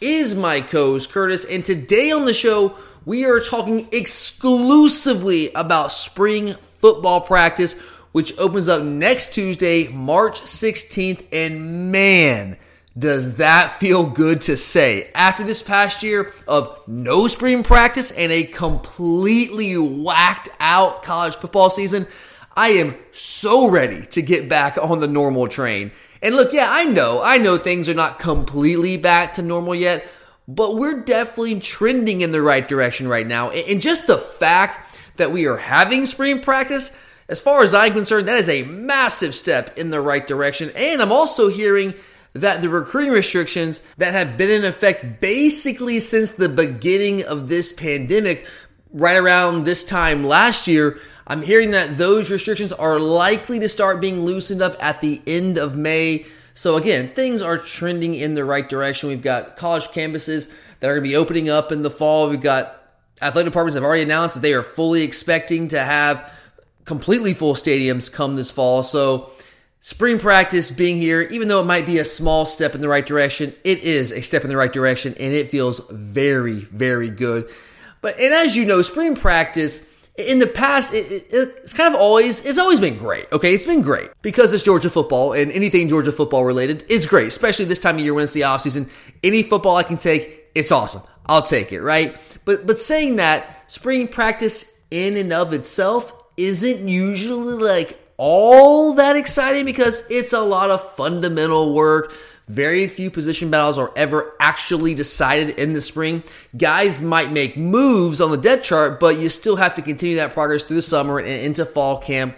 is my co host Curtis. And today on the show, we are talking exclusively about spring football practice, which opens up next Tuesday, March 16th. And man, does that feel good to say? After this past year of no spring practice and a completely whacked out college football season, I am so ready to get back on the normal train. And look, yeah, I know, I know things are not completely back to normal yet, but we're definitely trending in the right direction right now. And just the fact that we are having spring practice, as far as I'm concerned, that is a massive step in the right direction. And I'm also hearing that the recruiting restrictions that have been in effect basically since the beginning of this pandemic, right around this time last year, I'm hearing that those restrictions are likely to start being loosened up at the end of May. So again, things are trending in the right direction. We've got college campuses that are going to be opening up in the fall. We've got athletic departments have already announced that they are fully expecting to have completely full stadiums come this fall. So spring practice being here, even though it might be a small step in the right direction, it is a step in the right direction and it feels very, very good. But and as you know, spring practice in the past, it, it, it's kind of always it's always been great. Okay, it's been great because it's Georgia football and anything Georgia football related is great, especially this time of year when it's the off season. Any football I can take, it's awesome. I'll take it, right? But but saying that, spring practice in and of itself isn't usually like all that exciting because it's a lot of fundamental work. Very few position battles are ever actually decided in the spring. Guys might make moves on the depth chart, but you still have to continue that progress through the summer and into fall camp.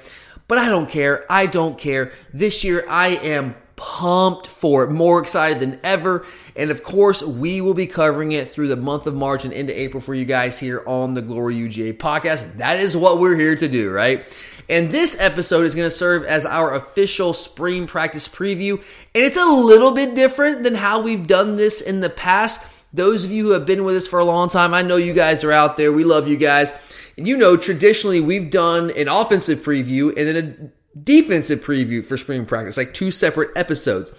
But I don't care. I don't care. This year, I am pumped for it, more excited than ever. And of course, we will be covering it through the month of March and into April for you guys here on the Glory UGA podcast. That is what we're here to do, right? And this episode is going to serve as our official spring practice preview. And it's a little bit different than how we've done this in the past. Those of you who have been with us for a long time, I know you guys are out there. We love you guys. And you know, traditionally, we've done an offensive preview and then a defensive preview for spring practice, like two separate episodes.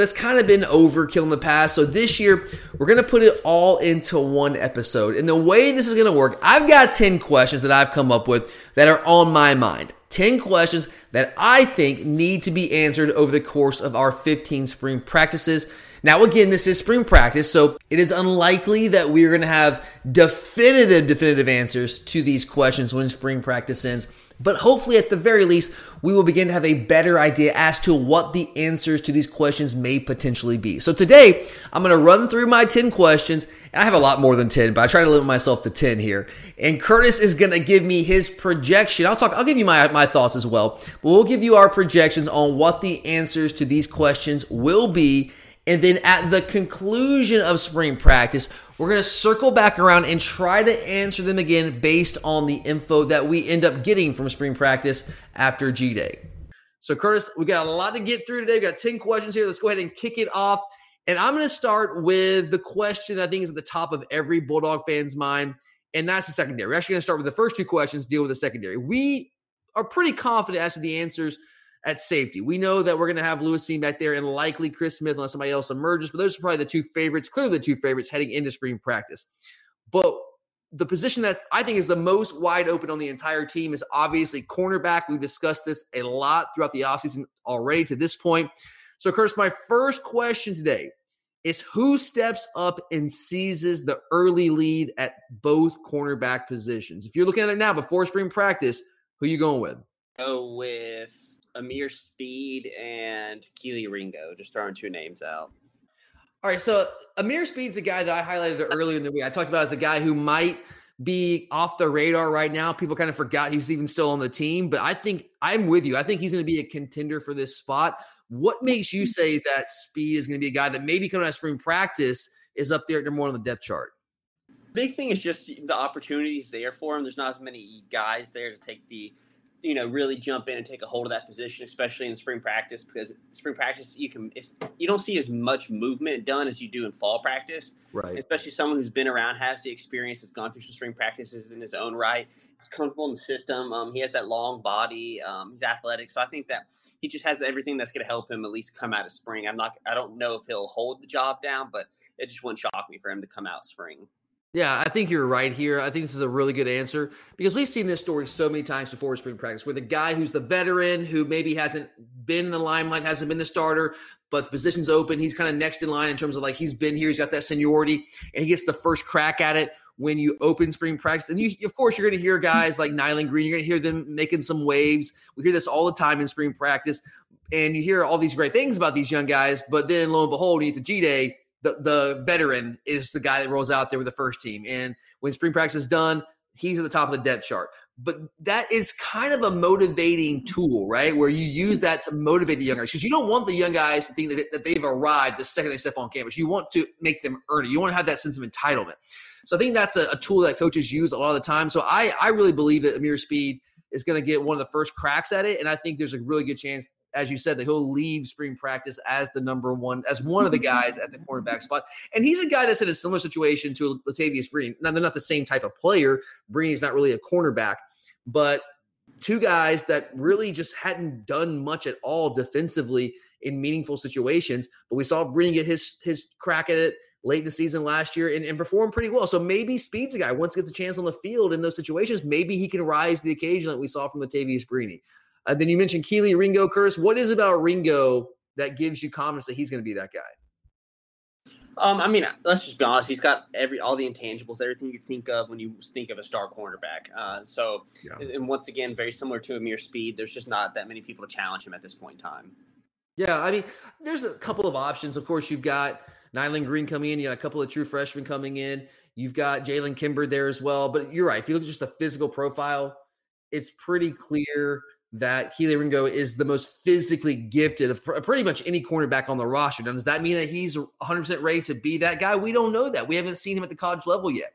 But it's kind of been overkill in the past. So this year, we're going to put it all into one episode. And the way this is going to work, I've got 10 questions that I've come up with that are on my mind. 10 questions that I think need to be answered over the course of our 15 spring practices. Now, again, this is spring practice, so it is unlikely that we're going to have definitive, definitive answers to these questions when spring practice ends. But hopefully, at the very least, we will begin to have a better idea as to what the answers to these questions may potentially be. So today, I'm to run through my 10 questions. And I have a lot more than 10, but I try to limit myself to 10 here. And Curtis is to give me his projection. I'll talk, I'll give you my, my thoughts as well. But we'll give you our projections on what the answers to these questions will be. And then at the conclusion of spring practice, we're going to circle back around and try to answer them again based on the info that we end up getting from spring practice after G Day. So, Curtis, we got a lot to get through today. We got 10 questions here. Let's go ahead and kick it off. And I'm going to start with the question I think is at the top of every Bulldog fan's mind. and that's the secondary. We're actually going to start with the first two questions, deal with the secondary. We are pretty confident as to the answers at safety. We know that we're going to have Lewis Cine back there and likely Chris Smith unless somebody else emerges, but those are probably the two favorites, clearly the two favorites heading into spring practice. But the position that I think is the most wide open on the entire team is obviously cornerback. We've discussed this a lot throughout the offseason already to this point. So, Curtis, my first question today is who steps up and seizes the early lead at both cornerback positions? If you're looking at it now before spring practice, who you going with? Go with Ameer Speed and Kelee Ringo. Just throwing two names out. All right, so Ameer Speed's a guy that I highlighted earlier in the week. I talked about as a guy who might be off the radar right now. People kind of forgot he's even still on the team, but I think I'm with you. I think he's going to be a contender for this spot. What makes you say that Speed is going to be a guy that maybe coming out of spring practice is up there number one on the depth chart? Big thing is just the opportunities there for him. There's not as many guys there to take the you know really jump in and take a hold of that position, especially in spring practice because spring practice you can it's you don't see as much movement done as you do in fall practice. Right. Especially someone who's been around, has the experience, has gone through some spring practices in his own right. He's comfortable in the system. Um, he has that long body. Um, he's athletic, so I think that he just has everything that's going to help him at least come out of spring. I'm not. I don't know if he'll hold the job down, but it just wouldn't shock me for him to come out spring. Yeah, I think you're right here. I think this is a really good answer because we've seen this story so many times before spring practice where the guy who's the veteran who maybe hasn't been in the limelight, hasn't been the starter, but the position's open. He's kind of next in line in terms of like he's been here, he's got that seniority, and he gets the first crack at it when you open spring practice. And you, of course, you're going to hear guys like Nyland Green. You're going to hear them making some waves. We hear this all the time in spring practice, and you hear all these great things about these young guys. But then, lo and behold, you get to G Day the, the veteran is the guy that rolls out there with the first team. And when spring practice is done, he's at the top of the depth chart. But that is kind of a motivating tool, right? Where you use that to motivate the young guys because you don't want the young guys to think that, that they've arrived the second they step on campus. You want to make them earn it. You want to have that sense of entitlement. So I think that's a, a tool that coaches use a lot of the time. So I, I really believe that Ameer Speed is going to get one of the first cracks at it. And I think there's a really good chance as you said, that he'll leave spring practice as the number one, as one of the guys at the cornerback spot. And he's a guy that's in a similar situation to Latavius Brini. Now, they're not the same type of player. Brini's not really a cornerback, but two guys that really just hadn't done much at all defensively in meaningful situations. But we saw Brini get his his crack at it late in the season last year and, and perform pretty well. So maybe Speed's a guy once gets a chance on the field in those situations, maybe he can rise to the occasion that we saw from Latavius Brini. Uh, then you mentioned Kelee Ringo, Curtis. What is about Ringo that gives you confidence that he's going to be that guy? Um, I mean, let's just be honest. He's got every all the intangibles, everything you think of when you think of a star cornerback. Uh, so, yeah. and once again, very similar to Ameer Speed. There's just not that many people to challenge him at this point in time. Yeah, I mean, there's a couple of options. Of course, you've got Nyland Green coming in. You got a couple of true freshmen coming in. You've got Jalen Kimber there as well. But you're right. If you look at just the physical profile, it's pretty clear that Kelee Ringo is the most physically gifted of pr- pretty much any cornerback on the roster. Now, does that mean that he's 100% ready to be that guy? We don't know that. We haven't seen him at the college level yet.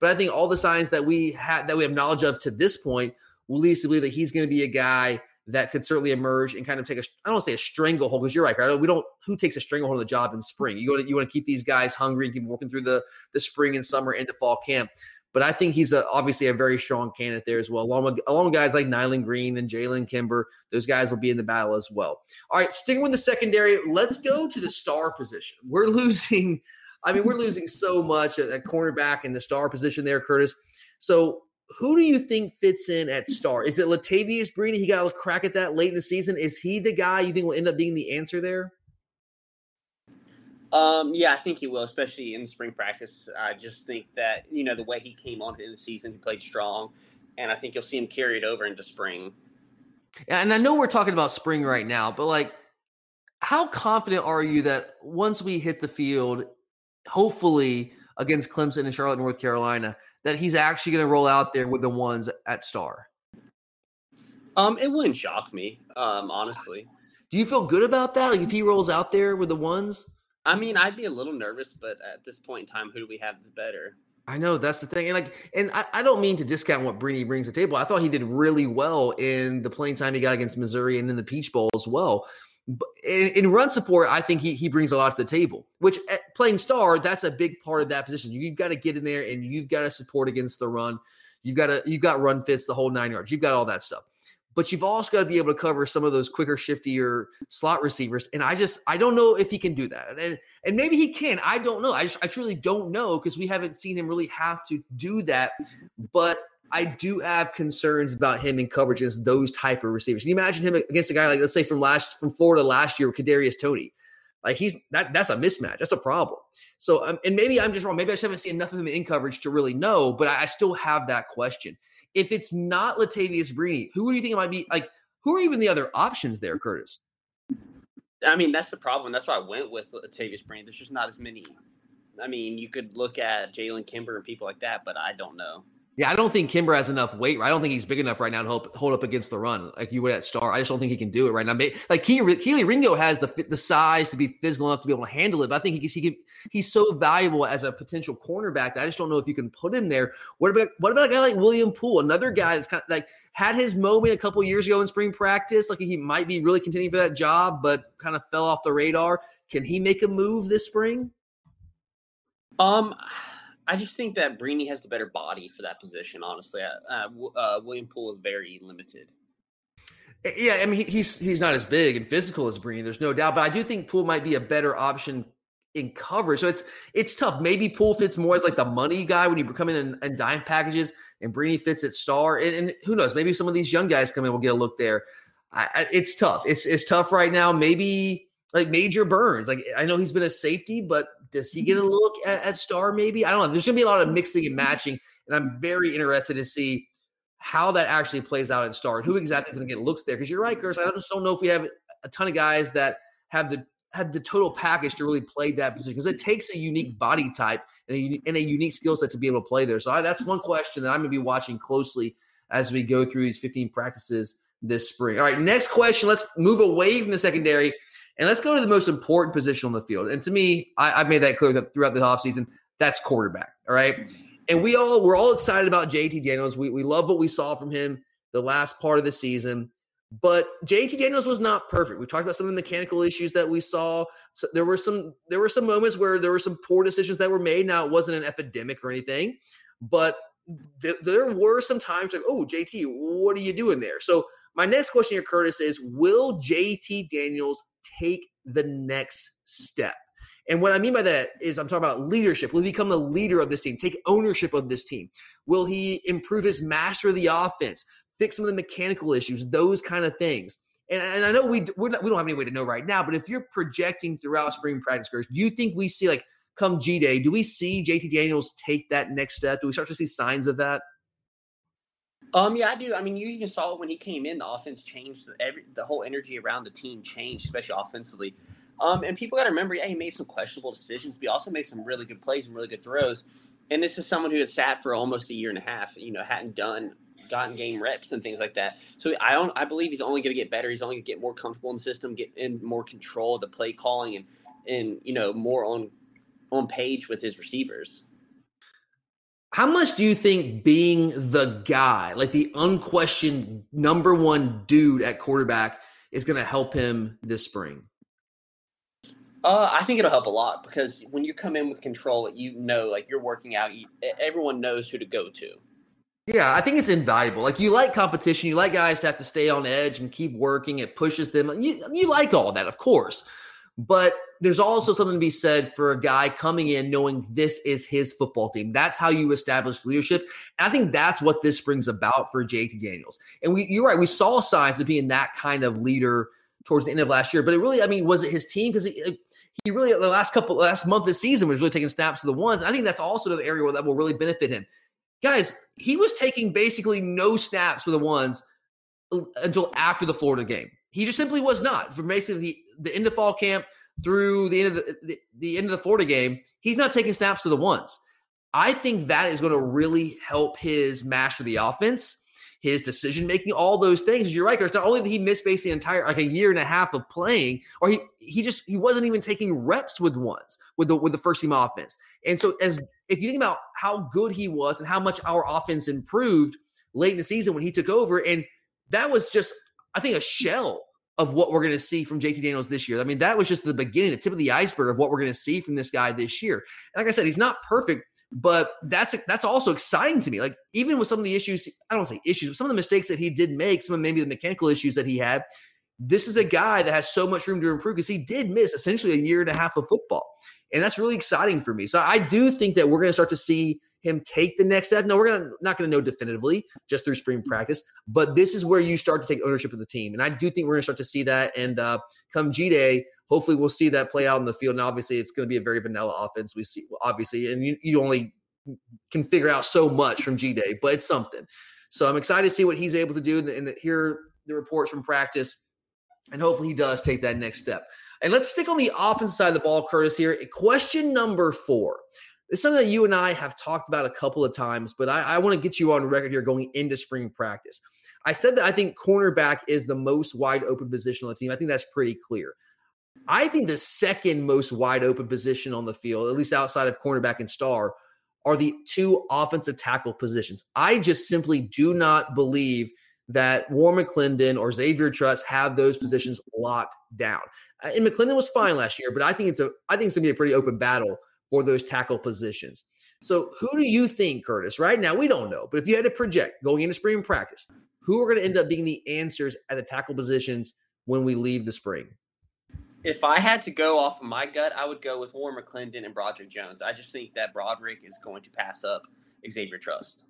But I think all the signs that we had that we have knowledge of to this point will lead us to believe that he's going to be a guy that could certainly emerge and kind of take a I don't want say a stranglehold because you're right, right? We don't who takes a stranglehold of the job in spring. You go to, you want to keep these guys hungry and keep working through the the spring and summer into fall camp. But I think he's a, obviously a very strong candidate there as well, along with, along with guys like Nyland Green and Jalen Kimber. Those guys will be in the battle as well. All right, sticking with the secondary, let's go to the star position. We're losing, I mean, we're losing so much at, at cornerback and the star position there, Curtis. So who do you think fits in at star? Is it Latavius Brini? He got a crack at that late in the season. Is he the guy you think will end up being the answer there? Um, yeah, I think he will, especially in spring practice. I just think that you know the way he came on in the season, he played strong, and I think you'll see him carry it over into spring. And I know we're talking about spring right now, but like, how confident are you that once we hit the field, hopefully against Clemson and Charlotte, North Carolina, that he's actually going to roll out there with the ones at Star? Um, it wouldn't shock me, um, honestly. Do you feel good about that? Like if he rolls out there with the ones? I mean, I'd be a little nervous, but at this point in time, who do we have that's better? I know that's the thing, and like, and I, I don't mean to discount what Brini brings to the table. I thought he did really well in the playing time he got against Missouri and in the Peach Bowl as well. But in, in run support, I think he he brings a lot to the table. Which at playing star, that's a big part of that position. You've got to get in there and you've got to support against the run. You've got to you've got run fits the whole nine yards. You've got all that stuff but you've also got to be able to cover some of those quicker, shiftier slot receivers. And I just I don't know if he can do that. And and maybe he can. I don't know. I just, I truly don't know because we haven't seen him really have to do that. But I do have concerns about him in coverage against those type of receivers. Can you imagine him against a guy like let's say from last from Florida last year Kadarius Toney? Like he's that that's a mismatch. That's a problem. So um, and maybe I'm just wrong. Maybe I just haven't seen enough of him in coverage to really know. But I, I still have that question. If it's not Latavius Brini, who do you think it might be? Like, who are even the other options there, Curtis? I mean, that's the problem. That's why I went with Latavius Brini. There's just not as many. I mean, you could look at Jalen Kimber and people like that, but I don't know. Yeah, I don't think Kimber has enough weight. Right? I don't think he's big enough right now to hold, hold up against the run like you would at Star. I just don't think he can do it right now. Like Kelee Ringo has the the size to be physical enough to be able to handle it, but I think he, he can, he's so valuable as a potential cornerback that I just don't know if you can put him there. What about what about a guy like William Poole, another guy that's kind of like had his moment a couple years ago in spring practice, like he might be really contending for that job, but kind of fell off the radar. Can he make a move this spring? Um. I just think that Brini has the better body for that position. Honestly, uh, uh, uh William Poole is very limited. Eh, yeah, I mean he's he's not as big and physical as Brini. There's no doubt, but I do think Poole might be a better option in coverage. So it's it's tough. Maybe Poole fits more as like the money guy when you come in and, and dime packages, and Brini fits at star. And, and, who knows? Maybe some of these young guys come in we'll get a look there. I, I, it's tough. It's it's tough right now. Maybe like Major Burns. Like I know he's been a safety, but does he get a look at, at star? Maybe I don't know. There's going to be a lot of mixing and matching, and I'm very interested to see how that actually plays out at star. Who exactly is going to get looks there? Because you're right, Chris. I just don't know if we have a ton of guys that have the have the total package to really play that position because it takes a unique body type and a, and a unique skill set to be able to play there. So I, that's one question that I'm going to be watching closely as we go through these 15 practices this spring. All right, next question. Let's move away from the secondary and let's go to the most important position on the field. And to me, I, have made that clear that throughout the offseason, that's quarterback. All right. And we all we're all excited about JT Daniels. We we love what we saw from him the last part of the season. But JT Daniels was not perfect. We talked about some of the mechanical issues that we saw. So there were some there were some moments where there were some poor decisions that were made. Now it wasn't an epidemic or anything, but th- there were some times like, oh, JT, what are you doing there? So my next question here, Curtis, is will JT Daniels take the next step? And what I mean by that is I'm talking about leadership. Will he become the leader of this team? Take ownership of this team? Will he improve his master of the offense? Fix some of the mechanical issues? Those kind of things. And, and I know we not, we don't have any way to know right now, but if you're projecting throughout spring practice, Curtis, do you think we see like come G Day, do we see JT Daniels take that next step? Do we start to see signs of that? Um, yeah, I do. I mean, you even saw it when he came in. The offense changed. Every the whole energy around the team changed, especially offensively. Um, and people got to remember, yeah, he made some questionable decisions, but he also made some really good plays and really good throws. And this is someone who had sat for almost a year and a half. You know, hadn't done gotten game reps and things like that. So I don't. I believe he's only going to get better. He's only going to get more comfortable in the system, get in more control of the play calling, and and you know more on on page with his receivers. How much do you think being the guy, like the unquestioned number one dude at quarterback, is going to help him this spring? Uh, I think it'll help a lot because when you come in with control, you know, like you're working out, you, everyone knows who to go to. Yeah, I think it's invaluable. Like you like competition, you like guys to have to stay on edge and keep working. It pushes them. You, you like all that, of course. But there's also something to be said for a guy coming in knowing this is his football team. That's how you establish leadership. And I think that's what this brings about for JT Daniels. And we, you're right, we saw signs of being that kind of leader towards the end of last year. But it really, I mean, was it his team? Because he, he, really, the last couple, last month the season was really taking snaps to the ones. And I think that's also the area where that will really benefit him. Guys, he was taking basically no snaps for the ones uh, until after the Florida game. He just simply was not. From basically the, the end of fall camp through the end of the, the, the end of the Florida game, he's not taking snaps to the ones. I think that is going to really help his master the offense, his decision making, all those things. You're right, Chris. Not only did he miss basically entire like a year and a half of playing, or he he just he wasn't even taking reps with ones with the with the first team offense. And so as if you think about how good he was and how much our offense improved late in the season when he took over, and that was just I think a shell of what we're going to see from JT Daniels this year. I mean, that was just the beginning, the tip of the iceberg of what we're going to see from this guy this year. And like I said, he's not perfect, but that's that's also exciting to me. Like even with some of the issues, I don't say issues, but some of the mistakes that he did make, some of maybe the mechanical issues that he had. This is a guy that has so much room to improve because he did miss essentially a year and a half of football. And that's really exciting for me. So I do think that we're going to start to see him take the next step. No, we're gonna not going to know definitively just through spring practice, but this is where you start to take ownership of the team, and I do think we're going to start to see that. And uh, come G Day, hopefully we'll see that play out in the field. And obviously, it's going to be a very vanilla offense. We see obviously, and you, you only can figure out so much from G Day, but it's something. So I'm excited to see what he's able to do and, and hear the reports from practice, and hopefully he does take that next step. And let's stick on the offense side of the ball, Curtis. Here, question number four. It's something that you and I have talked about a couple of times, but I, I want to get you on record here going into spring practice. I said that I think cornerback is the most wide open position on the team. I think that's pretty clear. I think the second most wide open position on the field, at least outside of cornerback and star, are the two offensive tackle positions. I just simply do not believe that Warren McClendon or Xavier Truss have those positions locked down. Uh, and McClendon was fine last year, but I think it's a I think it's gonna be a pretty open battle for those tackle positions. So, who do you think, Curtis? Right now, we don't know, but if you had to project going into spring practice, who are going to end up being the answers at the tackle positions when we leave the spring? If I had to go off of my gut, I would go with Warren McClendon and Broderick Jones. I just think that Broderick is going to pass up Xavier Truss.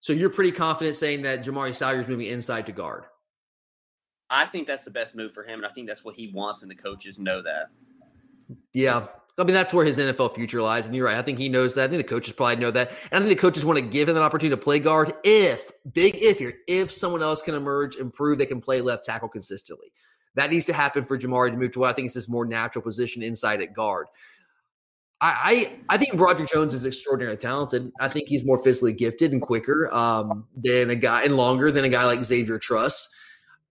So you're pretty confident saying that Jamaree Salyer is moving inside to guard. I think that's the best move for him, and I think that's what he wants, and the coaches know that. Yeah, I mean, that's where his NFL future lies. And you're right. I think he knows that. I think the coaches probably know that. And I think the coaches want to give him an opportunity to play guard if, big if here, if someone else can emerge and prove they can play left tackle consistently. That needs to happen for Jamaree to move to what I think is this more natural position inside at guard. I, I, I think Roger Jones is extraordinarily talented. I think he's more physically gifted and quicker um, than a guy and longer than a guy like Xavier Truss.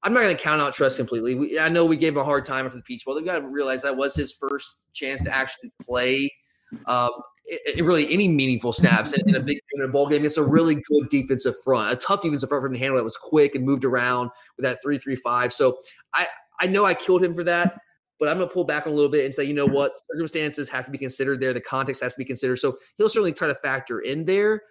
I'm not going to count out Truss completely. We, I know we gave him a hard time after the Peach Bowl. They've got to realize that was his first chance to actually play um, it, it really any meaningful snaps in, in, a big in a bowl game. It's a really good defensive front, a tough defensive front for him to handle that was quick and moved around with that three three five. So I I know I killed him for that, but I'm going to pull back a little bit and say, you know what, circumstances have to be considered there. The context has to be considered. So he'll certainly try to factor in there.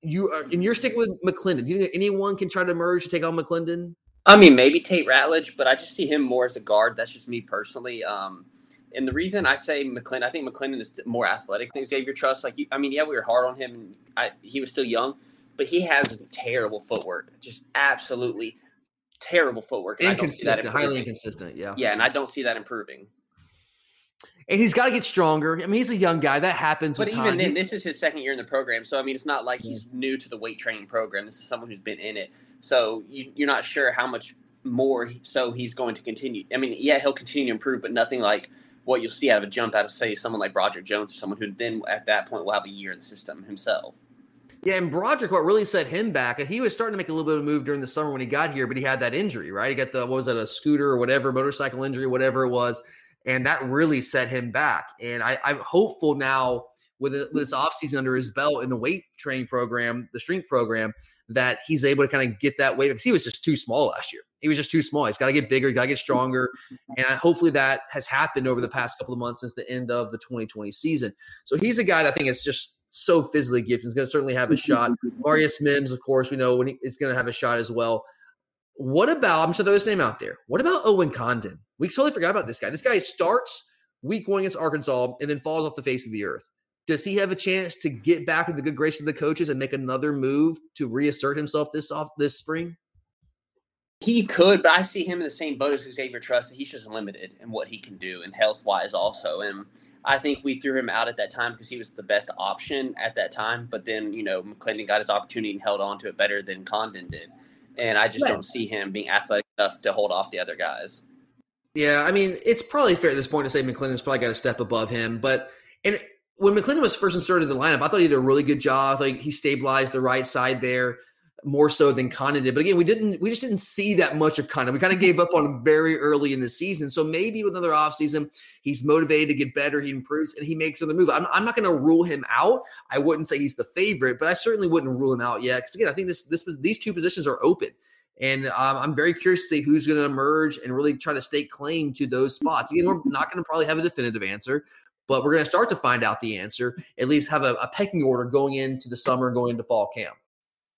You are, and you're sticking with McClendon. Do you think anyone can try to emerge to take on McClendon? I mean, maybe Tate Ratledge, but I just see him more as a guard. That's just me personally. Um, and the reason I say McClendon, I think McClendon is more athletic than Xavier Truss. Like, I mean, yeah, we were hard on him. I, he was still young, but he has terrible footwork. Just absolutely terrible footwork. Inconsistent, highly inconsistent. Yeah. Yeah, and I don't see that improving. And he's got to get stronger. I mean, he's a young guy. That happens. But even time. then, this is his second year in the program, so I mean, it's not like he's new to the weight training program. This is someone who's been in it. So you, you're not sure how much more so he's going to continue. I mean, yeah, he'll continue to improve, but nothing like what you'll see out of a jump out of say someone like Broderick Jones, or someone who then at that point will have a year in the system himself. Yeah, and Broderick, what really set him back, he was starting to make a little bit of a move during the summer when he got here, but he had that injury, right? He got the what was it, a scooter or whatever, motorcycle injury, whatever it was, and that really set him back. And I, I'm hopeful now with this mm-hmm. offseason under his belt in the weight training program, the strength program, that he's able to kind of get that weight because he was just too small last year. He was just too small. He's got to get bigger, got to get stronger. And hopefully that has happened over the past couple of months since the end of the 2020 season. So he's a guy that I think is just so physically gifted. He's going to certainly have a shot. Marius Mims, of course, we know when he, it's going to have a shot as well. What about, I'm just going to throw his name out there. What about Owen Condon? We totally forgot about this guy. This guy starts week one against Arkansas and then falls off the face of the earth. Does he have a chance to get back in the good graces of the coaches and make another move to reassert himself this off this spring? He could, but I see him in the same boat as Xavier Truss. He's just limited in what he can do and health wise also. And I think we threw him out at that time because he was the best option at that time. But then, you know, McClendon got his opportunity and held on to it better than Condon did. And I just right. don't see him being athletic enough to hold off the other guys. Yeah, I mean, it's probably fair at this point to say McClendon's probably got a step above him. But and when McClendon was first inserted in the lineup, I thought he did a really good job. Like he stabilized the right side there more so than Condon did. But again, we didn't we just didn't see that much of Condon. We kind of gave up on him very early in the season. So maybe with another offseason, he's motivated to get better, he improves, and he makes another move. I'm, I'm not going to rule him out. I wouldn't say he's the favorite, but I certainly wouldn't rule him out yet. Because again, I think this this these two positions are open. And um, I'm very curious to see who's going to emerge and really try to stake claim to those spots. Again, we're not going to probably have a definitive answer, but we're going to start to find out the answer, at least have a, a pecking order going into the summer, going into fall camp.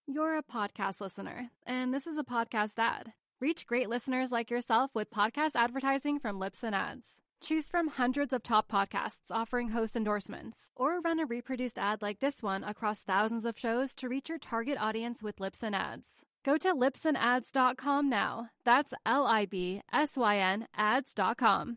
You're a podcast listener, and this is a podcast ad. Reach great listeners like yourself with podcast advertising from Libsyn Ads. Choose from hundreds of top podcasts offering host endorsements, or run a reproduced ad like this one across thousands of shows to reach your target audience with Libsyn Ads. Go to libsynads.com now. That's L I B S Y N ads.com.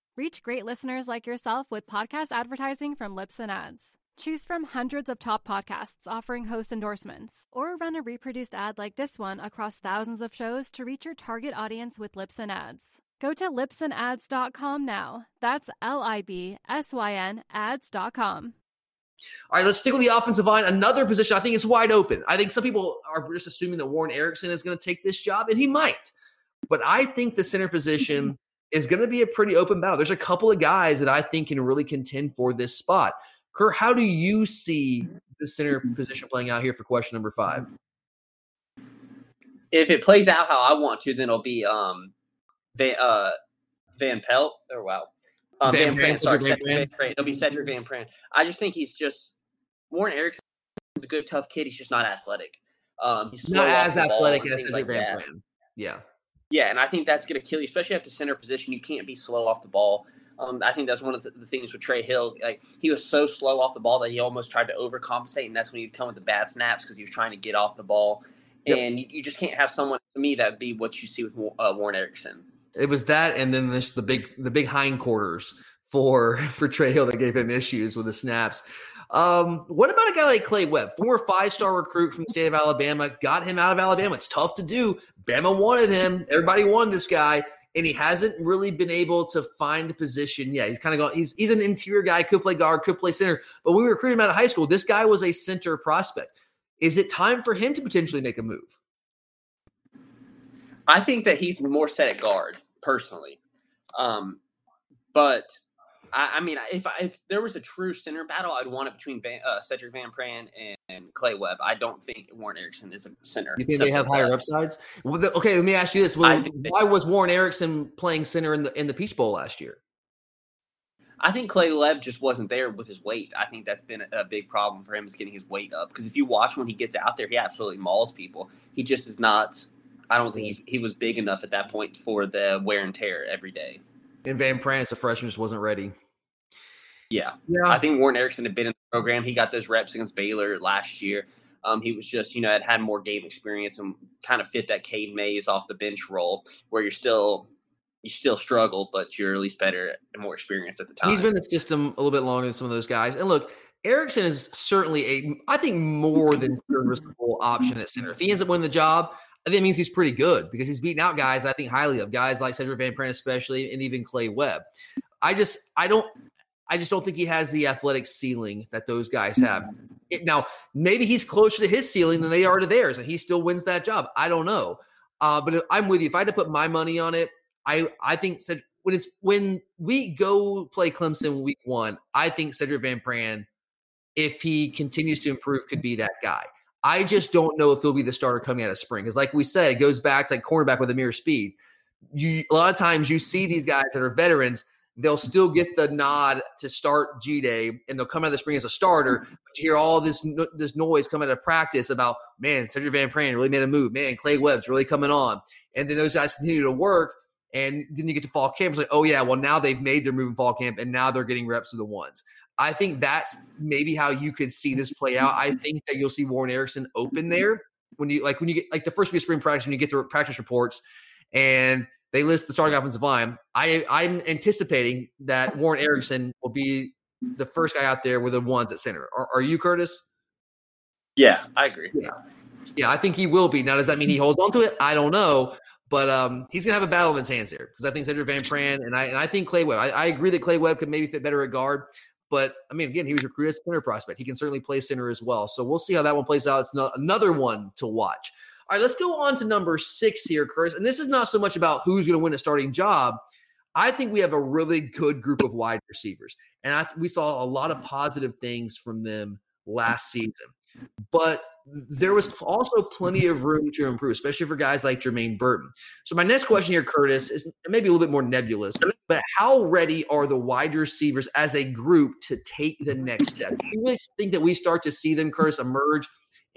Reach great listeners like yourself with podcast advertising from Libsyn Ads. Choose from hundreds of top podcasts offering host endorsements, or run a reproduced ad like this one across thousands of shows to reach your target audience with Libsyn Ads. Go to libsynads.com now. That's L I B S Y N ads.com. All right, let's stick with the offensive line. Another position I think is wide open. I think some people are just assuming that Warren Ericson is going to take this job, and he might. But I think the center position is going to be a pretty open battle. There's a couple of guys that I think can really contend for this spot. Kurt, how do you see the center position playing out here for question number five? If it plays out how I want to, then it'll be um Van uh Van Pelt or wow. Um, Van Van, Pran, Pran, sorry, Sedrick Sedrick Van Van Pran. It'll be Sedrick Van Pran. I just think he's just Warren Ericson is a good tough kid. He's just not athletic. Um, he's Not as athletic as Sedrick like Van. Pran. Yeah. Yeah, and I think that's going to kill you, especially at the center position. You can't be slow off the ball. Um, I think that's one of the, the things with Trey Hill. Like he was so slow off the ball that he almost tried to overcompensate, and that's when he'd come with the bad snaps because he was trying to get off the ball. Yep. And you, you just can't have someone to me that would be what you see with uh, Warren Ericson. It was that, and then this the big the big hindquarters for for Trey Hill that gave him issues with the snaps. Um, what about a guy like Clay Webb, former five star recruit from the state of Alabama? Got him out of Alabama. It's tough to do. Bama wanted him. Everybody wanted this guy, and he hasn't really been able to find a position. Yeah, he's kind of going. He's he's an interior guy. Could play guard. Could play center. But when we recruited him out of high school, this guy was a center prospect. Is it time for him to potentially make a move? I think that he's more set at guard personally, um, but I, I mean, if I, if there was a true center battle, I'd want it between Van, uh, Sedrick Van Pran and, and Clay Webb. I don't think Warren Ericson is a center. You think they have higher seven. upsides? Well, the- okay, let me ask you this: well, Why was Warren Ericson playing center in the in the Peach Bowl last year? I think Clay Webb just wasn't there with his weight. I think that's been a, big problem for him is getting his weight up. Because if you watch when he gets out there, he absolutely mauls people. He just is not. I don't think he's, he was big enough at that point for the wear and tear every day. And Van Pran, as a freshman, just wasn't ready. Yeah. Yeah, I think Warren Ericson had been in the program. He got those reps against Baylor last year. Um, he was just, you know, had had more game experience and kind of fit that Cade Mays off the bench role where you're still you still struggle, but you're at least better and more experienced at the time. he's been in the system a little bit longer than some of those guys. And look, Ericson is certainly a, I think, more than serviceable option at center. If he ends up winning the job, I think it means he's pretty good because he's beating out guys I think highly of guys like Sedrick Van Pran, especially, and even Clay Webb. I just, I don't, I just don't think he has the athletic ceiling that those guys have. It- now, maybe he's closer to his ceiling than they are to theirs, and he still wins that job. I don't know. Uh, but I'm with you. If I had to put my money on it, I I think Ced- when it's when we go play Clemson week one, I think Sedrick Van Pran, if he continues to improve, could be that guy. I just don't know if he'll be the starter coming out of spring. Because like we said, it goes back to like cornerback with Ameer Speed. You a lot of times you see these guys that are veterans, they'll still get the nod to start G Day and they'll come out of the spring as a starter. Mm-hmm. But you hear all this no- this noise coming out of practice about man, Sedrick Van Pran really made a move. Man, Clay Webb's really coming on. And then those guys continue to work. And then you get to fall camp. It's like, oh yeah, well now they've made their move in fall camp, and now they're getting reps with the ones. I think that's maybe how you could see this play out. I think that you'll see Warren Ericson open there when you like when you get like the first week of spring practice when you get the practice reports and they list the starting offensive line. I I'm anticipating that Warren Ericson will be the first guy out there with the ones at center. Are, are you Curtis? yeah, I agree. Yeah, I think he will be. Now, does that mean he holds on to it? I don't know. But um, he's gonna have a battle in his hands here because I think Sedrick Van Pran and I and I think Clay Webb. I, I agree that Clay Webb could maybe fit better at guard. But I mean, again, he was recruited as a center prospect. He can certainly play center as well. So we'll see how that one plays out. It's no, another one to watch. All right, let's go on to number six here, Curtis. And this is not so much about who's going to win a starting job. I think we have a really good group of wide receivers, and I, we saw a lot of positive things from them last season. But there was also plenty of room to improve, especially for guys like Jermaine Burton. So my next question here, Curtis, is maybe a little bit more nebulous, but how ready are the wide receivers as a group to take the next step? Do you really think that we start to see them, Curtis, emerge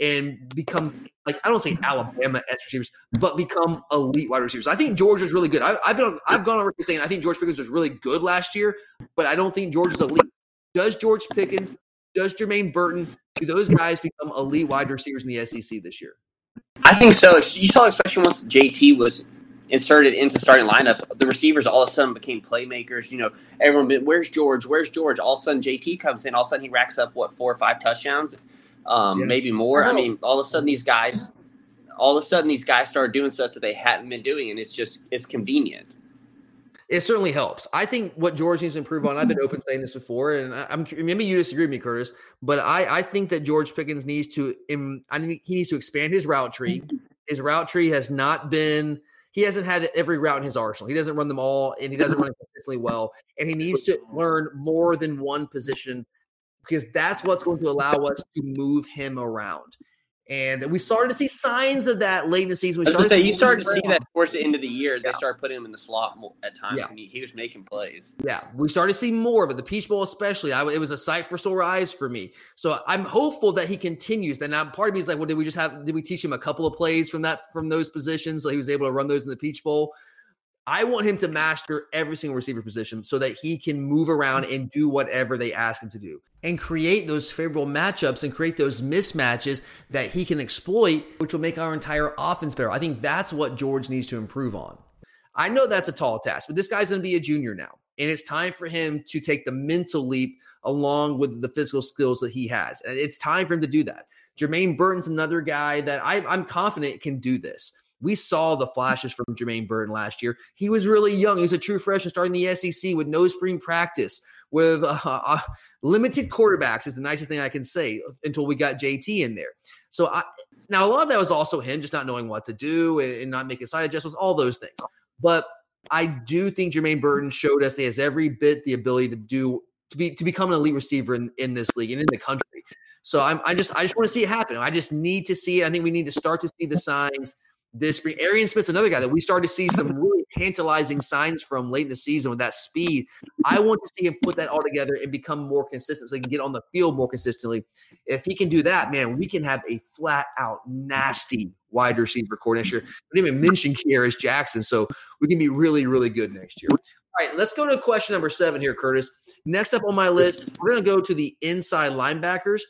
and become like I don't say Alabama as receivers, but become elite wide receivers. I think George is really good. I, have been I've gone over saying I think George Pickens was really good last year, but I don't think George is elite. Does George Pickens, does Jermaine Burton, do those guys become elite wide receivers in the SEC this year? I think so. You saw, especially once JT was inserted into starting lineup, the receivers all of a sudden became playmakers. You know, everyone been, where's George? Where's George? All of a sudden, JT comes in. All of a sudden, he racks up what four or five touchdowns, um, yeah. maybe more. I mean, all of a sudden, these guys, all of a sudden, these guys started doing stuff that they hadn't been doing, and it's just it's convenient it certainly helps. I think what George needs to improve on. I've been mm-hmm. open saying this before, and I, am maybe you disagree with me, Curtis, but I, I think that George Pickens needs to. I think he needs to expand his route tree. Mm-hmm. His route tree has not been. He hasn't had every route in his arsenal. He doesn't run them all, and he doesn't run it consistently well. And he needs to learn more than one position because that's what's going to allow us to move him around. And we started to see signs of that late in the season. We started say, you started to see that towards the end of the year. Yeah. They started putting him in the slot at times, yeah. and he, he, was making plays. Yeah, we started to see more of it. The Peach Bowl, especially, I, it was a sight for sore eyes for me. So I'm hopeful that he continues. Then now part of me is like, well, did we just have? Did we teach him a couple of plays from that from those positions so he was able to run those in the Peach Bowl? I want him to master every single receiver position so that he can move around mm. and do whatever they ask him to do and create those favorable matchups and create those mismatches that he can exploit, which will make our entire offense better. I think that's what George needs to improve on. I know that's a tall task, but this guy's going to be a junior now. And it's time for him to take the mental leap along with the physical skills that he has. And it's time for him to do that. Jermaine Burton's another guy that I, I'm confident can do this. We saw the flashes from Jermaine Burton last year. He was really young. He was a true freshman starting the SEC with no spring practice, with uh, uh, limited quarterbacks, is the nicest thing I can say until we got JT in there. So I, now a lot of that was also him just not knowing what to do and, and not making side adjustments, all those things. But I do think Jermaine Burton showed us that he has every bit the ability to do to be to become an elite receiver in, in this league and in the country. So I'm, I just I just want to see it happen. I just need to see it. I think we need to start to see the signs this spring. Arian Smith's another guy that we started to see some really tantalizing signs from late in the season with that speed. I want to see him put that all together and become more consistent so he can get on the field more consistently. If he can do that, man, we can have a flat out nasty wide receiver core next year. We didn't even mention Kearis Jackson, so we can be really, really good next year. All right, let's go to question number seven here, Curtis. Next up on my list, we're going to go to the inside linebackers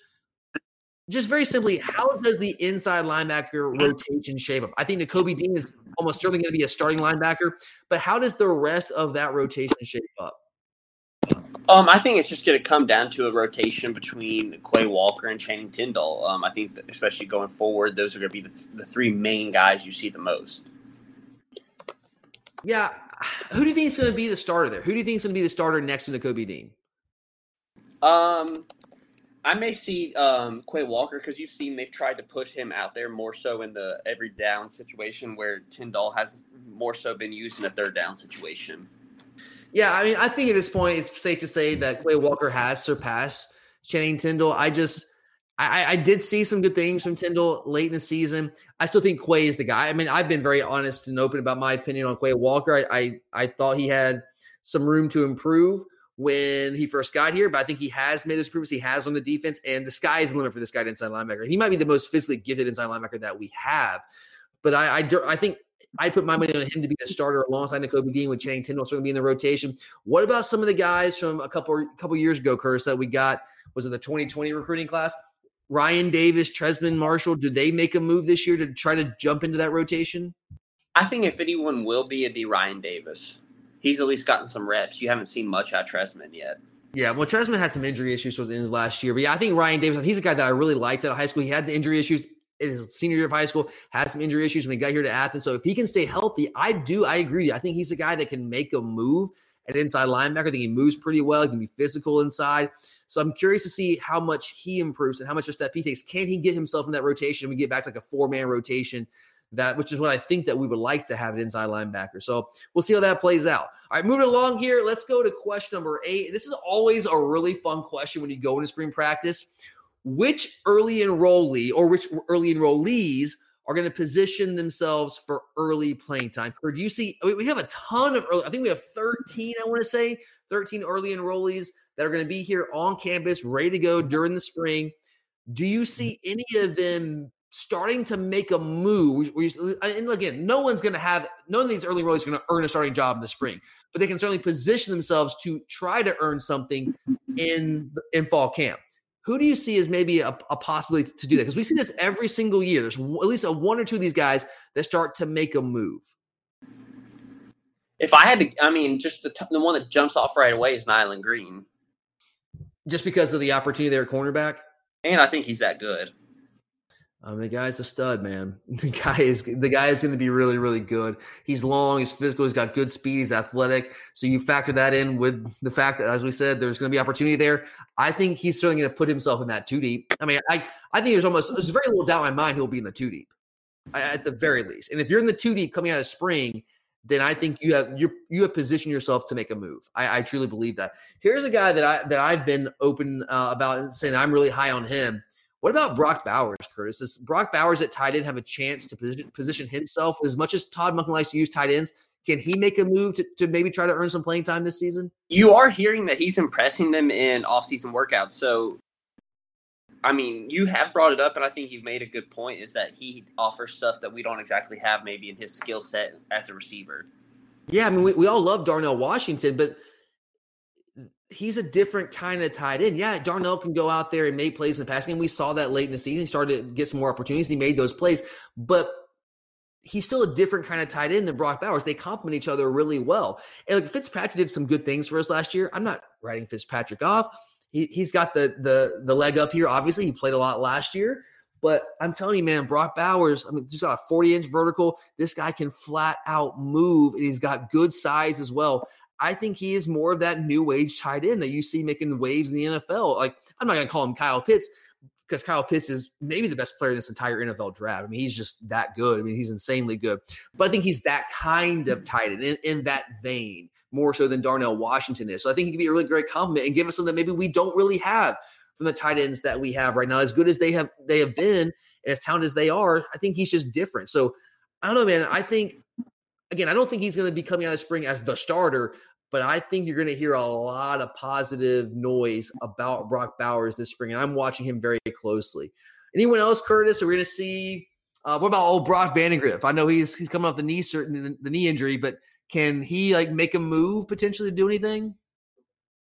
just very simply, how does the inside linebacker rotation shape up? I think Nakobe Dean is almost certainly going to be a starting linebacker, but how does the rest of that rotation shape up? Um, I think it's just going to come down to a rotation between Quay Walker and Channing Tindall. Um, I think, especially going forward, those are going to be the, th- the three main guys you see the most. Yeah, who do you think is going to be the starter there? Who do you think is going to be the starter next to Nakobe Dean? Um, I may see um, Quay Walker because you've seen they've tried to push him out there more so in the every down situation where Tindall has more so been used in a third down situation. Yeah, I mean, I think at this point it's safe to say that Quay Walker has surpassed Channing Tindall. I just, I, I did see some good things from Tindall late in the season. I still think Quay is the guy. I mean, I've been very honest and open about my opinion on Quay Walker. I, I, I thought he had some room to improve when he first got here, but I think he has made those improvements. He has on the defense, and the sky is the limit for this guy to inside linebacker. He might be the most physically gifted inside linebacker that we have. But I, I, I think I put my money on him to be the starter alongside Nakobe Dean with Channing Tindall going to be in the rotation. What about some of the guys from a couple couple years ago, Curtis, that we got? Was it the 2020 recruiting class? Ryan Davis, Trezmen Marshall, do they make a move this year to try to jump into that rotation? I think if anyone will be, it'd be Ryan Davis he's at least gotten some reps. You haven't seen much out Trezmen yet. Yeah, well, Trezmen had some injury issues towards the end of last year, but yeah, I think Ryan Davis, he's a guy that I really liked out of high school. He had the injury issues in his senior year of high school, had some injury issues when he got here to Athens. So if he can stay healthy, I do, I agree. I think he's a guy that can make a move at inside linebacker. I think he moves pretty well. He can be physical inside. So I'm curious to see how much he improves and how much of a step he takes. Can he get himself in that rotation and we get back to like a four man rotation? That which is what I think that we would like to have an inside linebacker. So we'll see how that plays out. All right, moving along here. Let's go to question number eight. This is always a really fun question when you go into spring practice. Which early enrollee or which early enrollees are going to position themselves for early playing time? Or do you see? We have a ton of early. I think we have 13. I want to say 13 early enrollees that are going to be here on campus, ready to go during the spring. Do you see mm-hmm. any of them starting to make a move? And again, no one's going to have none of these early enrollees are going to earn a starting job in the spring, but they can certainly position themselves to try to earn something in in fall camp. Who do you see as maybe a, a possibility to do that? Because we see this every single year. There's at least a one or two of these guys that start to make a move. If I had to, I mean, just the, t- the one that jumps off right away is Nyland Green just because of the opportunity there at cornerback. And I think he's that good. Um, the guy's a stud, man. The guy is the guy is going to be really, really good. He's long, he's physical, he's got good speed, he's athletic. So you factor that in with the fact that, as we said, there's going to be opportunity there. I think he's certainly going to put himself in that two deep. I mean, I I think there's almost there's very little doubt in my mind he'll be in the two deep, at the very least. And if you're in the two deep coming out of spring, then I think you have you you have positioned yourself to make a move. I, I, truly believe that. Here's a guy that I that I've been open uh, about saying I'm really high on him. What about Brock Bowers, Curtis? Does Brock Bowers at tight end have a chance to position, position himself as much as Todd Monken likes to use tight ends? Can he make a move to, to maybe try to earn some playing time this season? You are hearing that he's impressing them in off-season workouts. So I mean, you have brought it up, and I think you've made a good point. Is that he offers stuff that we don't exactly have, maybe in his skill set as a receiver. Yeah, I mean, we, we all love Darnell Washington, but he's a different kind of tight end. Yeah, Darnell can go out there and make plays in the passing game. We saw that late in the season. He started to get some more opportunities. and he made those plays, but he's still a different kind of tight end than Brock Bowers. They complement each other really well. And like Fitzpatrick did some good things for us last year. I'm not writing Fitzpatrick off he, he's got the the the leg up here. Obviously, he played a lot last year. But I'm telling you, man, Brock Bowers, I mean, he's got a 40 inch vertical. This guy can flat out move, and he's got good size as well. I think he is more of that new age tight end that you see making waves in the NFL. Like, I'm not going to call him Kyle Pitts because Kyle Pitts is maybe the best player in this entire NFL draft. I mean, he's just that good. I mean, he's insanely good. But I think he's that kind of mm-hmm. tight end in, in that vein more so than Darnell Washington is. So I think he could be a really great compliment and give us something that maybe we don't really have from the tight ends that we have right now. As good as they have they have been and as talented as they are, I think he's just different. So I don't know, man. I think again, I don't think he's going to be coming out of spring as the starter, but I think you're going to hear a lot of positive noise about Brock Bowers this spring, and I'm watching him very closely. Anyone else, Curtis? Are we going to see? Uh, what about old Brock Vandagriff? I know he's he's coming off the knee certain the, the knee injury, but can he like make a move potentially to do anything?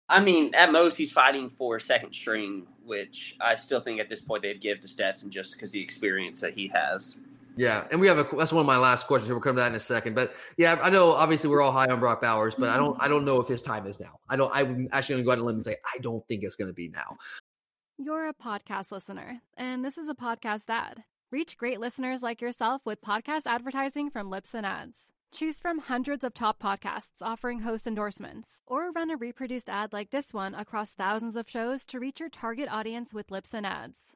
I mean, at most he's fighting for second string, which I still think at this point they'd give to Stetson just because the experience that he has. Yeah, and we have a that's one of my last questions. We'll come to that in a second. But yeah, I know obviously we're all high on Brock Bowers, but I don't I don't know if his time is now. I don't I'm actually gonna go out and let and say I don't think it's gonna be now. You're a podcast listener, and this is a podcast ad. Reach great listeners like yourself with podcast advertising from Libsyn Ads. Choose from hundreds of top podcasts offering host endorsements, or run a reproduced ad like this one across thousands of shows to reach your target audience with Libsyn Ads.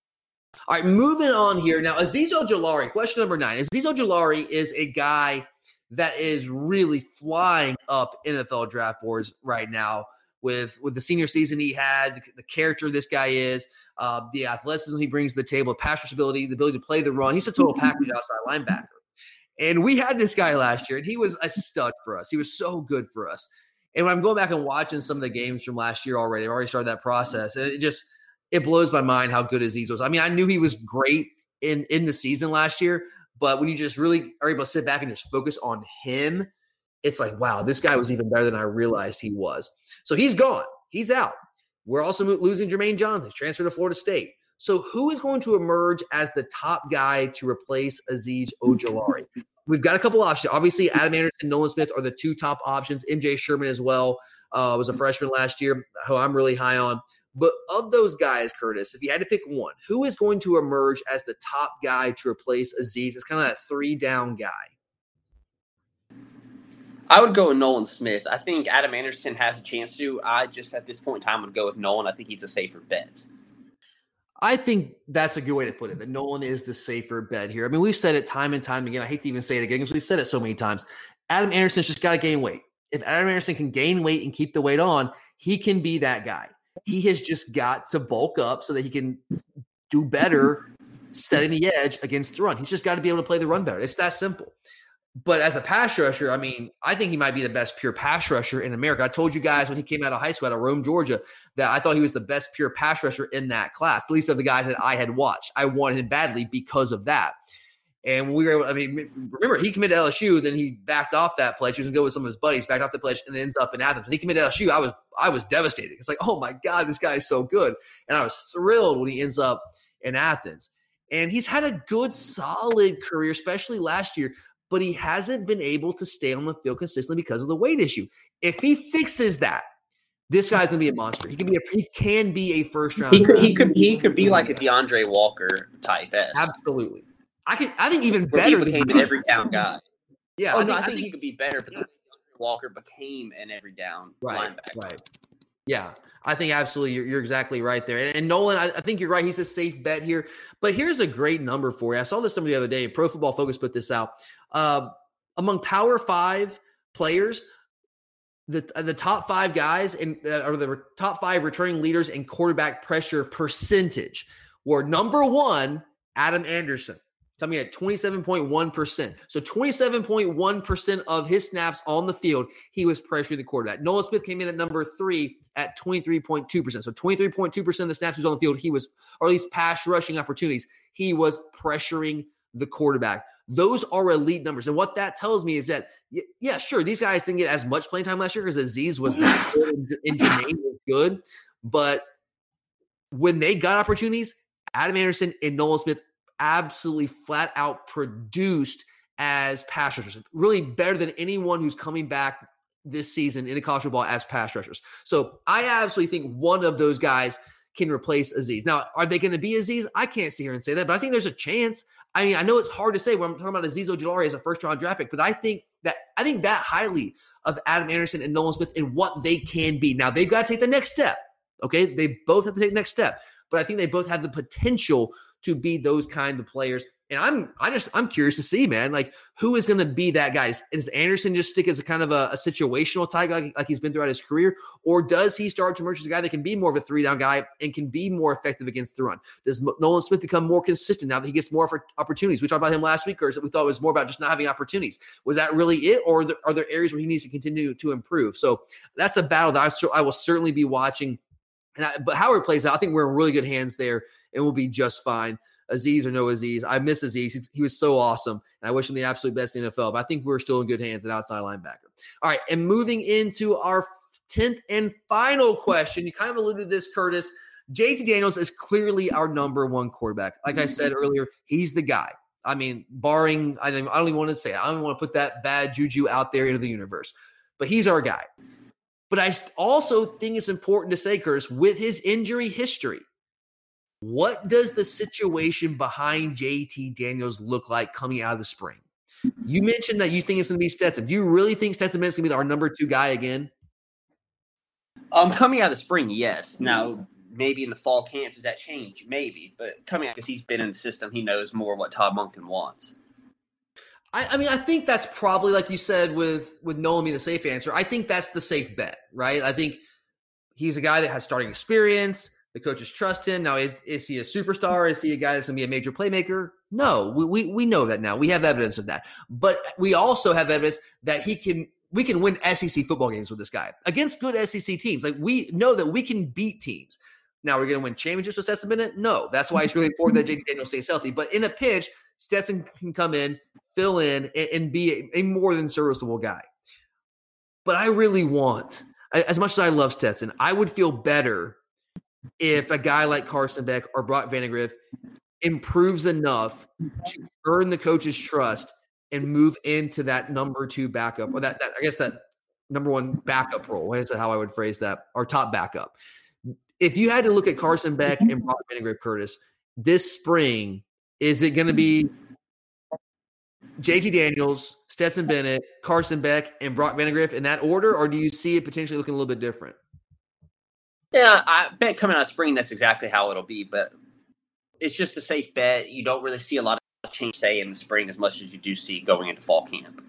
All right, moving on here. Now, Azeez Ojulari, question number nine. Azeez Ojulari is a guy that is really flying up NFL draft boards right now with, with the senior season he had, the character this guy is uh, the athleticism he brings to the table, pass ability, the ability to play the run. He's a total package outside linebacker. And we had this guy last year, and he was a stud for us. He was so good for us. And when I'm going back and watching some of the games from last year already, I've already started that process, and it just it blows my mind how good Azeez was. I mean, I knew he was great in in the season last year, But when you just really are able to sit back and just focus on him, it's like, wow, this guy was even better than I realized he was. So he's gone. He's out. We're also losing Jermaine Johnson. He's transferred to Florida State. So who is going to emerge as the top guy to replace Azeez Ojulari? We've got a couple options. Obviously, Adam Anderson, Nolan Smith are the two top options. MJ Sherman as well uh, was a freshman last year, who I'm really high on. But of those guys, Curtis, if you had to pick one, who is going to emerge as the top guy to replace Azeez? It's kind of a three down guy. I would go with Nolan Smith. I think Adam Anderson has a chance to. I just at this point in time would go with Nolan. I think he's a safer bet. I think that's a good way to put it. That Nolan is the safer bet here. I mean, we've said it time and time again. I hate to even say it again because we've said it so many times. Adam Anderson's just got to gain weight. If Adam Anderson can gain weight and keep the weight on, he can be that guy. He has just got to bulk up so that he can do better setting the edge against the run. He's just got to be able to play the run better. It's that simple. But as a pass rusher, I mean, I think he might be the best pure pass rusher in America. I told you guys when he came out of high school out of Rome, Georgia, that I thought he was the best pure pass rusher in that class, at least of the guys that I had watched. I wanted him badly because of that. And we were able, I mean, remember, he committed to LSU, then he backed off that pledge. He was going to go with some of his buddies, backed off the pledge, and ends up in Athens. When he committed to LSU, I was I was devastated. It's like, oh my God, this guy is so good. And I was thrilled when he ends up in Athens. And he's had a good, solid career, especially last year but he hasn't been able to stay on the field consistently because of the weight issue. If he fixes that, this guy's gonna be a monster. He can be a he can be a first round. He could he could he could be like a D'Andre Walker type S. Absolutely. I can I think even better. He became an every down guy. Yeah, oh, I no, think, I think, he could be better, but Walker became an every down right, linebacker. Right. Yeah, I think absolutely you're, you're exactly right there. And, and Nolan, I, I, think you're right. He's a safe bet here. But here's a great number for you. I saw this number the other day. Pro Football Focus put this out. Uh, among Power Five players, the the top five guys and uh, or the top five returning leaders in quarterback pressure percentage were number one Adam Anderson coming at 27.1%. So 27.1% of his snaps on the field, he was pressuring the quarterback. Nolan Smith came in at number three at 23.2%. So 23.2% of the snaps he was on the field, he was, or at least pass rushing opportunities, he was pressuring the quarterback. Those are elite numbers. And what that tells me is that, yeah, sure, these guys didn't get as much playing time last year because Azeez was not good and, Jermaine was good. But when they got opportunities, Adam Anderson and Nolan Smith absolutely flat out produced as pass rushers, really better than anyone who's coming back this season in a college football as pass rushers. So I absolutely think one of those guys can replace Azeez. Now, are they going to be Azeez? I can't sit here and say that, but I think there's a chance. I mean, I know it's hard to say when I'm talking about Azeez Ojulari as a first round draft pick, but I think that I think that highly of Adam Anderson and Nolan Smith and what they can be. Now they've got to take the next step. Okay, they both have to take the next step, but I think they both have the potential to be those kind of players. And I'm I just I'm curious to see, man, like who is going to be that guy? Is, is, Anderson just stick as a kind of a, a situational type like, like he's been throughout his career, or does he start to emerge as a guy that can be more of a three down guy and can be more effective against the run? Does Nolan Smith become more consistent now that he gets more for opportunities? We talked about him last week, or we thought it was more about just not having opportunities? Was that really it, or are there areas where he needs to continue to improve? So that's a battle that I, I will certainly be watching. And I, but how it plays out, I think we're in really good hands there, and we'll be just fine. Azeez or no Azeez, I miss Azeez. He was so awesome. And I wish him the absolute best in the NFL. But I think we're still in good hands at outside linebacker. All right. And moving into our 10th and final question. You kind of alluded to this, Curtis. JT Daniels is clearly our number one quarterback. Like I said earlier, he's the guy. I mean, barring, I don't, I don't even want to say. I don't want to put that bad juju out there into the universe, but he's our guy. But I also think it's important to say, Curtis, with his injury history, what does the situation behind JT Daniels look like coming out of the spring? You mentioned that you think it's going to be Stetson. Do you really think Stetson Bennett's going to be our number two guy again? Um, coming out of the spring, yes. Now, maybe in the fall camp, does that change? Maybe, but coming out because he's been in the system, he knows more what Todd Monken wants. I, I, mean, I think that's probably like you said with with Nolan being the safe answer. I think that's the safe bet, right? I think he's a guy that has starting experience. The coaches trust him. Now, is, is he a superstar? Is he a guy that's going to be a major playmaker? No, we, we, we know that now. We have evidence of that. But we also have evidence that he can we can win SEC football games with this guy against good SEC teams. Like we know that we can beat teams. Now we're going to win championships with Stetson Bennett. No, that's why it's really important that JT Daniels stays healthy. But in a pinch, Stetson can come in, fill in, and, and be a, a more than serviceable guy. But I really want, as much as I love Stetson, I would feel better if a guy like Carson Beck or Brock Vandagriff improves enough to earn the coach's trust and move into that number two backup, or that, that I guess that number one backup role. Is how I would phrase that, or top backup. If you had to look at Carson Beck and Brock Vandagriff Curtis this spring, is it going to be JT Daniels, Stetson Bennett, Carson Beck, and Brock Vandagriff in that order, or do you see it potentially looking a little bit different? Yeah, I bet coming out of spring, that's exactly how it'll be. But it's just a safe bet. You don't really see a lot of change, say, in the spring as much as you do see going into fall camp.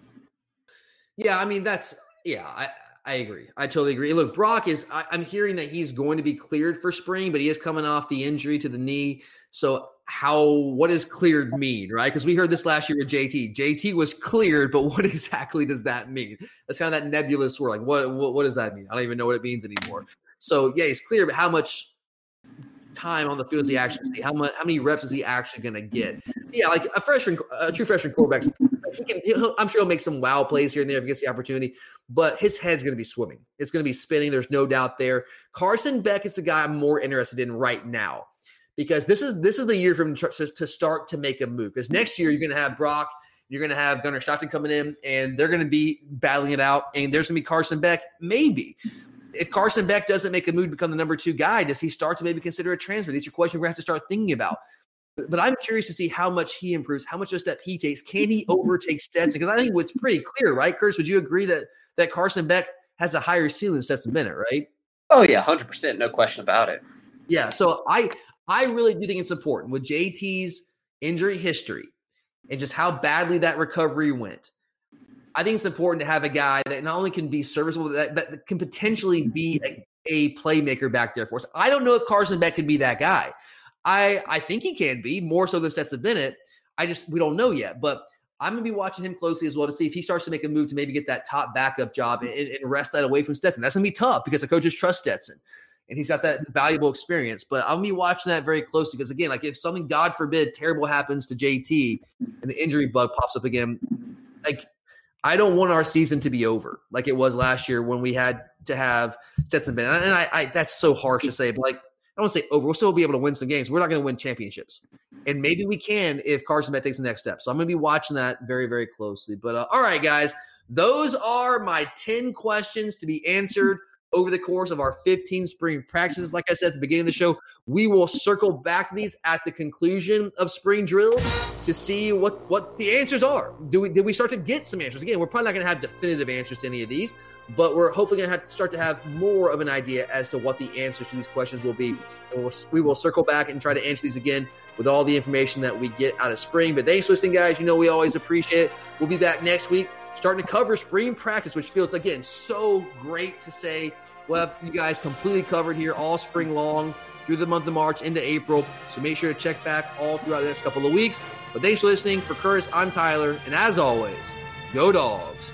Yeah, I mean that's yeah, I I agree. I totally agree. Look, Brock is. I, am hearing that he's going to be cleared for spring, but he is coming off the injury to the knee. So how what does cleared mean, right? Because we heard this last year with JT. JT was cleared, but what exactly does that mean? That's kind of that nebulous word. Like what, what what does that mean? I don't even know what it means anymore. So yeah, he's clear, but how much time on the field is he actually see? How much? How many reps is he actually going to get? Yeah, like a freshman, a true freshman quarterback, he can. I'm sure he'll make some wow plays here and there if he gets the opportunity. But his head's going to be swimming. It's going to be spinning. There's no doubt there. Carson Beck is the guy I'm more interested in right now because this is this is the year for him to, to start to make a move. Because next year you're going to have Brock. You're going to have Gunnar Stockton coming in, and they're going to be battling it out. And there's going to be Carson Beck, maybe if Carson Beck doesn't make a move to become the number two guy, does he start to maybe consider a transfer? These are questions we're going to have to start thinking about. But I'm curious to see how much he improves, how much of a step he takes. Can he overtake Stetson? Because I think what's pretty clear, right, Curtis? Would you agree that that Carson Beck has a higher ceiling than Stetson Bennett, right? Oh yeah, hundred percent, no question about it. Yeah, so I I really do think it's important with JT's injury history and just how badly that recovery went. I think it's important to have a guy that not only can be serviceable, but that, can potentially mm-hmm. be a, a, playmaker back there for us. I don't know if Carson Beck can be that guy. I I think he can be more so than Stetson Bennett. I just we don't know yet, but I'm gonna be watching him closely as well to see if he starts to make a move to maybe get that top backup job mm-hmm. and, and wrest that away from Stetson. That's gonna be tough because the coaches trust Stetson and he's got that valuable experience. But I'm gonna be watching that very closely because again, like if something God forbid terrible happens to JT and the injury bug pops up again, like I don't want our season to be over like it was last year when we had to have Stetson Bennett. And I, I that's so harsh to say, but like I don't want to say over. We'll still be able to win some games. We're not going to win championships, and maybe we can if Carson Beck takes the next step. So I'm going to be watching that very, very closely. But uh, all right, guys, those are my ten questions to be answered over the course of our 15 spring practices. Like I said at the beginning of the show, we will circle back to these at the conclusion of spring drills to see what what the answers are. Do we did we start to get some answers? Again, we're probably not going to have definitive answers to any of these, but we're hopefully going to have to start to have more of an idea as to what the answers to these questions will be. And we'll, we will circle back and try to answer these again with all the information that we get out of spring. But thanks for listening, guys. You know we always appreciate it. We'll be back next week starting to cover spring practice, which feels again so great to say We'll have you guys completely covered here all spring long through the month of March into April. So make sure to check back all throughout the next couple of weeks. But thanks for listening. For Curtis, I'm Tyler. And as always, go dogs.